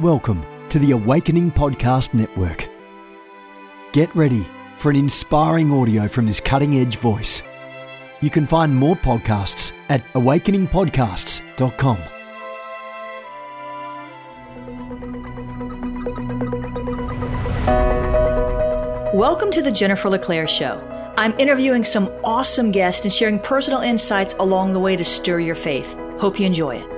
Welcome to the Awakening Podcast Network. Get ready for an inspiring audio from this cutting edge voice. You can find more podcasts at awakeningpodcasts.com. Welcome to the Jennifer LeClaire Show. I'm interviewing some awesome guests and sharing personal insights along the way to stir your faith. Hope you enjoy it.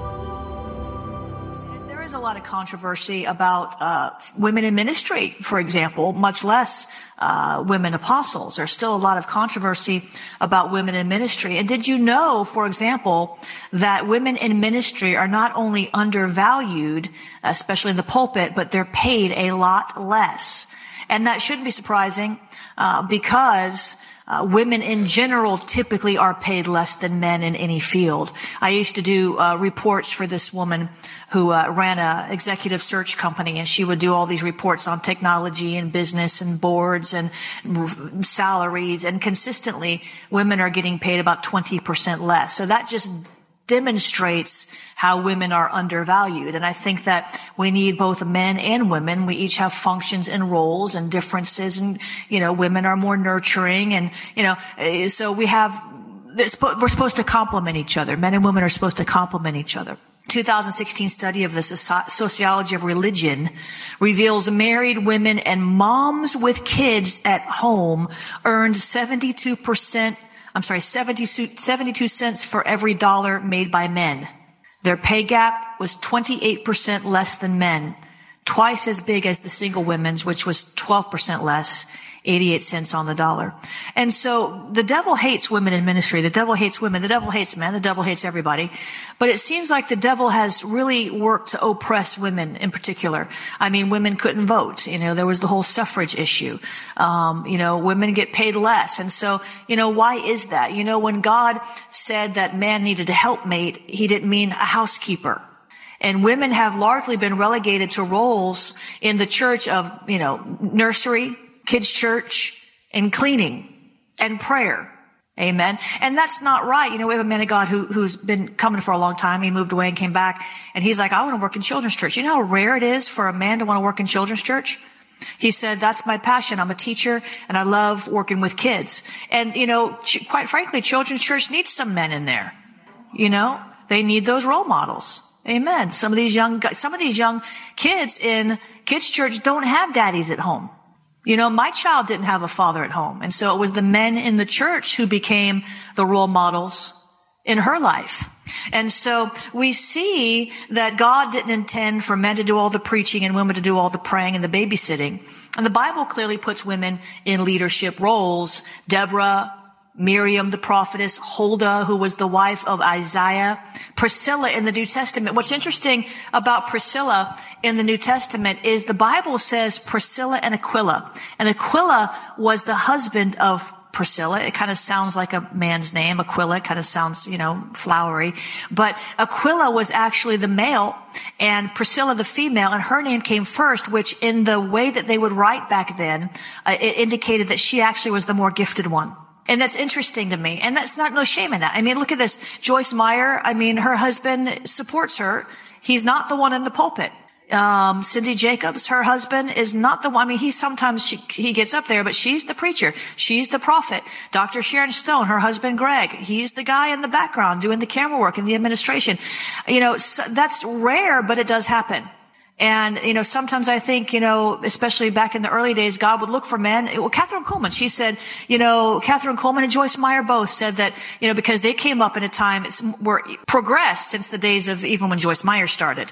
A lot of controversy about uh, women in ministry, for example, much less uh, women apostles. There's still a lot of controversy about women in ministry. And did you know, for example, that women in ministry are not only undervalued, especially in the pulpit, but they're paid a lot less. And that shouldn't be surprising uh, because uh, women in general typically are paid less than men in any field. I used to do uh, reports for this woman who uh, ran a executive search company, and she would do all these reports on technology and business and boards and salaries. And consistently, women are getting paid about twenty percent less. So that just demonstrates how women are undervalued. And I think that we need both men and women. We each have functions and roles and differences. And, you know, women are more nurturing and, you know, eh, so we have, we're supposed to complement each other. Men and women are supposed to complement each other. 2016 study of the sociology of religion reveals married women and moms with kids at home earned 72% I'm sorry, 72, 72 cents for every dollar made by men. Their pay gap was 28% less than men, twice as big as the single women's, which was 12% less. 88 cents on the dollar. And so the devil hates women in ministry. The devil hates women. The devil hates men. The devil hates everybody. But it seems like the devil has really worked to oppress women in particular. I mean, women couldn't vote. You know, there was the whole suffrage issue. Um, you know, women get paid less. And so, you know, why is that? You know, when God said that man needed a helpmate, he didn't mean a housekeeper. And women have largely been relegated to roles in the church of, you know, nursery, kids church and cleaning and prayer. Amen. And that's not right. You know, we have a man of God who, who's been coming for a long time. He moved away and came back and he's like, I want to work in children's church. You know how rare it is for a man to want to work in children's church? He said, that's my passion. I'm a teacher and I love working with kids. And, you know, quite frankly, children's church needs some men in there. You know, they need those role models. Amen. Some of these young, some of these young kids in kids church don't have daddies at home. You know, my child didn't have a father at home. And so it was the men in the church who became the role models in her life. And so we see that God didn't intend for men to do all the preaching and women to do all the praying and the babysitting. And the Bible clearly puts women in leadership roles. Deborah, Miriam the prophetess, Huldah, who was the wife of Isaiah, Priscilla in the New Testament. What's interesting about Priscilla in the New Testament is the Bible says Priscilla and Aquila. And Aquila was the husband of Priscilla. It kind of sounds like a man's name. Aquila kind of sounds, you know, flowery. But Aquila was actually the male and Priscilla the female and her name came first, which in the way that they would write back then, uh, it indicated that she actually was the more gifted one. And that's interesting to me. And that's not no shame in that. I mean, look at this. Joyce Meyer, I mean, her husband supports her. He's not the one in the pulpit. Um, Cindy Jacobs, her husband, is not the one. I mean, he sometimes she, he gets up there, but she's the preacher. She's the prophet. Dr. Sharon Stone, her husband Greg, he's the guy in the background doing the camera work in the administration. You know, so that's rare, but it does happen. And, you know, sometimes I think, you know, especially back in the early days, God would look for men. Well, Kathryn Kuhlman, she said, you know, Kathryn Kuhlman and Joyce Meyer both said that, you know, because they came up in a time, it's were progressed since the days of even when Joyce Meyer started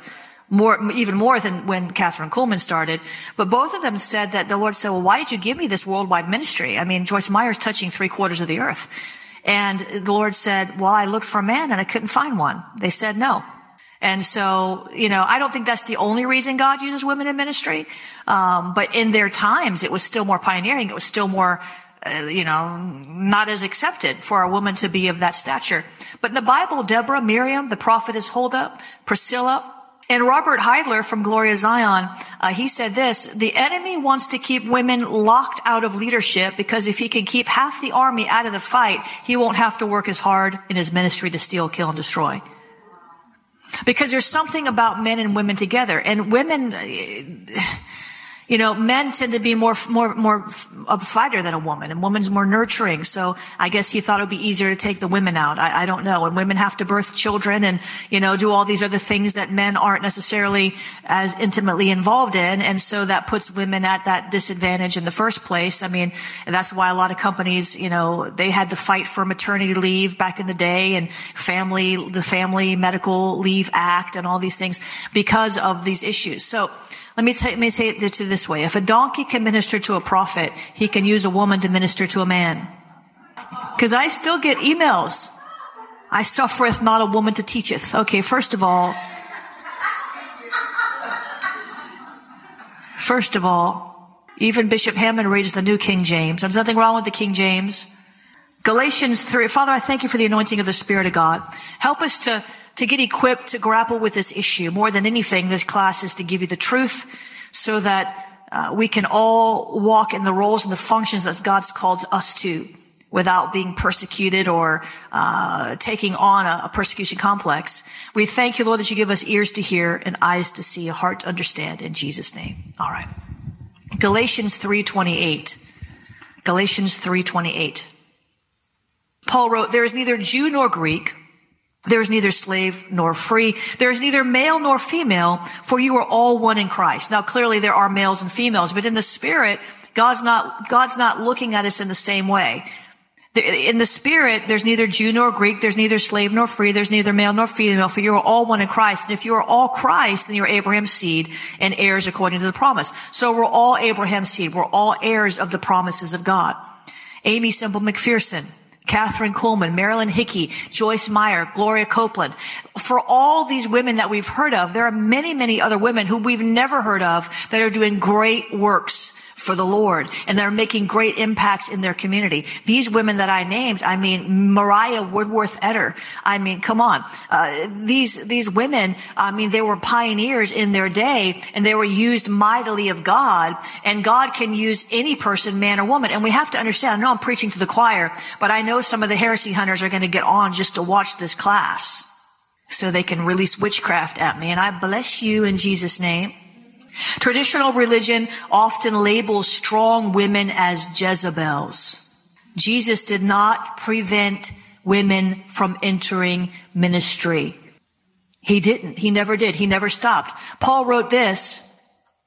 more, even more than when Kathryn Kuhlman started. But both of them said that the Lord said, well, why did you give me this worldwide ministry? I mean, Joyce Meyer's touching three quarters of the earth. And the Lord said, well, I looked for a man and I couldn't find one. They said no. And so, you know, I don't think that's the only reason God uses women in ministry. Um, but in their times, it was still more pioneering. It was still more, uh, you know, not as accepted for a woman to be of that stature. But in the Bible, Deborah, Miriam, the prophetess Huldah, Priscilla, and Robert Heidler from Glory of Zion, uh, he said this, the enemy wants to keep women locked out of leadership because if he can keep half the army out of the fight, he won't have to work as hard in his ministry to steal, kill, and destroy. Because there's something about men and women together. And women, you know, men tend to be more, more, more of a fighter than a woman, and woman's more nurturing. So I guess he thought it would be easier to take the women out. I, I don't know. And women have to birth children and, you know, do all these other things that men aren't necessarily as intimately involved in. And so that puts women at that disadvantage in the first place. I mean, and that's why a lot of companies, you know, they had to fight for maternity leave back in the day and family, the Family Medical Leave Act and all these things because of these issues. So, let me, let me say it this way. If a donkey can minister to a prophet, he can use a woman to minister to a man. Cause I still get emails. I suffereth not a woman to teacheth. Okay, first of all, first of all, even Bishop Hamon reads the New King James. There's nothing wrong with the King James. Galatians 3. Father, I thank you for the anointing of the Spirit of God. Help us to to get equipped to grapple with this issue. More than anything, this class is to give you the truth so that uh, we can all walk in the roles and the functions that God's called us to without being persecuted or uh, taking on a, a, persecution complex. We thank you, Lord, that you give us ears to hear and eyes to see, a heart to understand. In Jesus' name. All right. Galatians 3.28. Galatians 3.28. Paul wrote, There is neither Jew nor Greek, there is neither slave nor free. There is neither male nor female, for you are all one in Christ. Now, clearly there are males and females, but in the spirit, God's not, God's not looking at us in the same way. In the spirit, there's neither Jew nor Greek, there's neither slave nor free, there's neither male nor female, for you are all one in Christ. And if you are all Christ, then you're Abraham's seed and heirs according to the promise. So we're all Abraham's seed. We're all heirs of the promises of God. Aimee Semple McPherson, Kathryn Kuhlman, Marilyn Hickey, Joyce Meyer, Gloria Copeland. For all these women that we've heard of, there are many, many other women who we've never heard of that are doing great works for the Lord and they're making great impacts in their community. These women that I named, I mean, Mariah Woodworth Etter. I mean, come on. Uh, these, these women, I mean, they were pioneers in their day and they were used mightily of God and God can use any person, man or woman. And we have to understand, I know I'm preaching to the choir, but I know some of the heresy hunters are going to get on just to watch this class so they can release witchcraft at me. And I bless you in Jesus' name. Traditional religion often labels strong women as Jezebels. Jesus did not prevent women from entering ministry. He didn't. He never did. He never stopped. Paul wrote this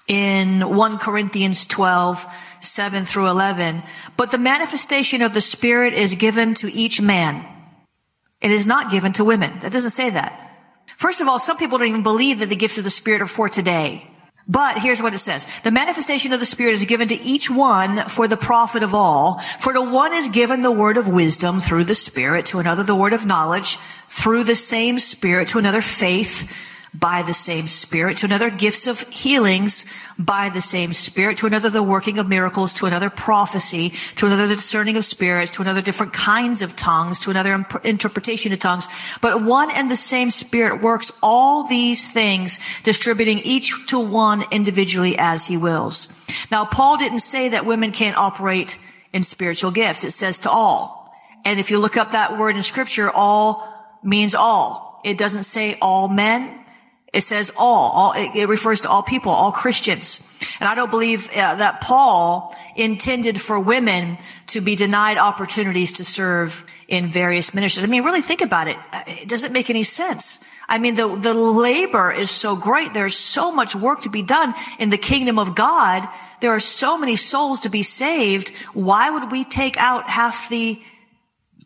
in 1 Corinthians 12, 7 through 11. But the manifestation of the Spirit is given to each man. It is not given to women. That doesn't say that. First of all, some people don't even believe that the gifts of the Spirit are for today. But here's what it says. The manifestation of the Spirit is given to each one for the profit of all. For to one is given the word of wisdom through the Spirit, to another the word of knowledge, through the same Spirit, to another faith by the same Spirit, to another gifts of healings by the same Spirit, to another the working of miracles, to another prophecy, to another the discerning of spirits, to another different kinds of tongues, to another imp- interpretation of tongues. But one and the same Spirit works all these things, distributing each to one individually as he wills. Now, Paul didn't say that women can't operate in spiritual gifts. It says to all. And if you look up that word in scripture, all means all. It doesn't say all men. It says all. all it, it, refers to all people, all Christians. And I don't believe uh, that Paul intended for women to be denied opportunities to serve in various ministries. I mean, really think about it. Uh, it doesn't make any sense. I mean, the, the labor is so great. There's so much work to be done in the kingdom of God. There are so many souls to be saved. Why would we take out half the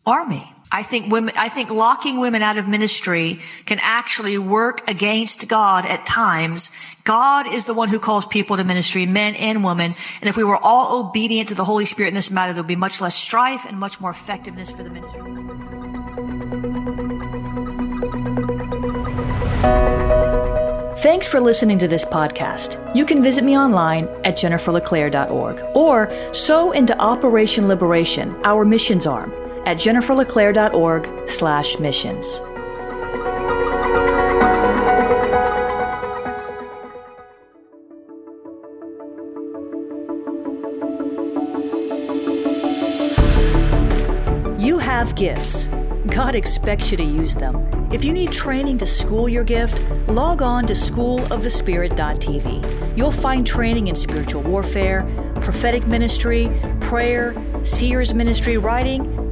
army? I think women, I think locking women out of ministry can actually work against God at times. God is the one who calls people to ministry, men and women. And if we were all obedient to the Holy Spirit in this matter, there would be much less strife and much more effectiveness for the ministry. Thanks for listening to this podcast. You can visit me online at jenniferleclaire.org or sow into Operation Liberation, our missions arm at jenniferleclaire.org slash missions. You have gifts. God expects you to use them. If you need training to school your gift, log on to schoolofthespirit.tv. You'll find training in spiritual warfare, prophetic ministry, prayer, seers ministry, writing,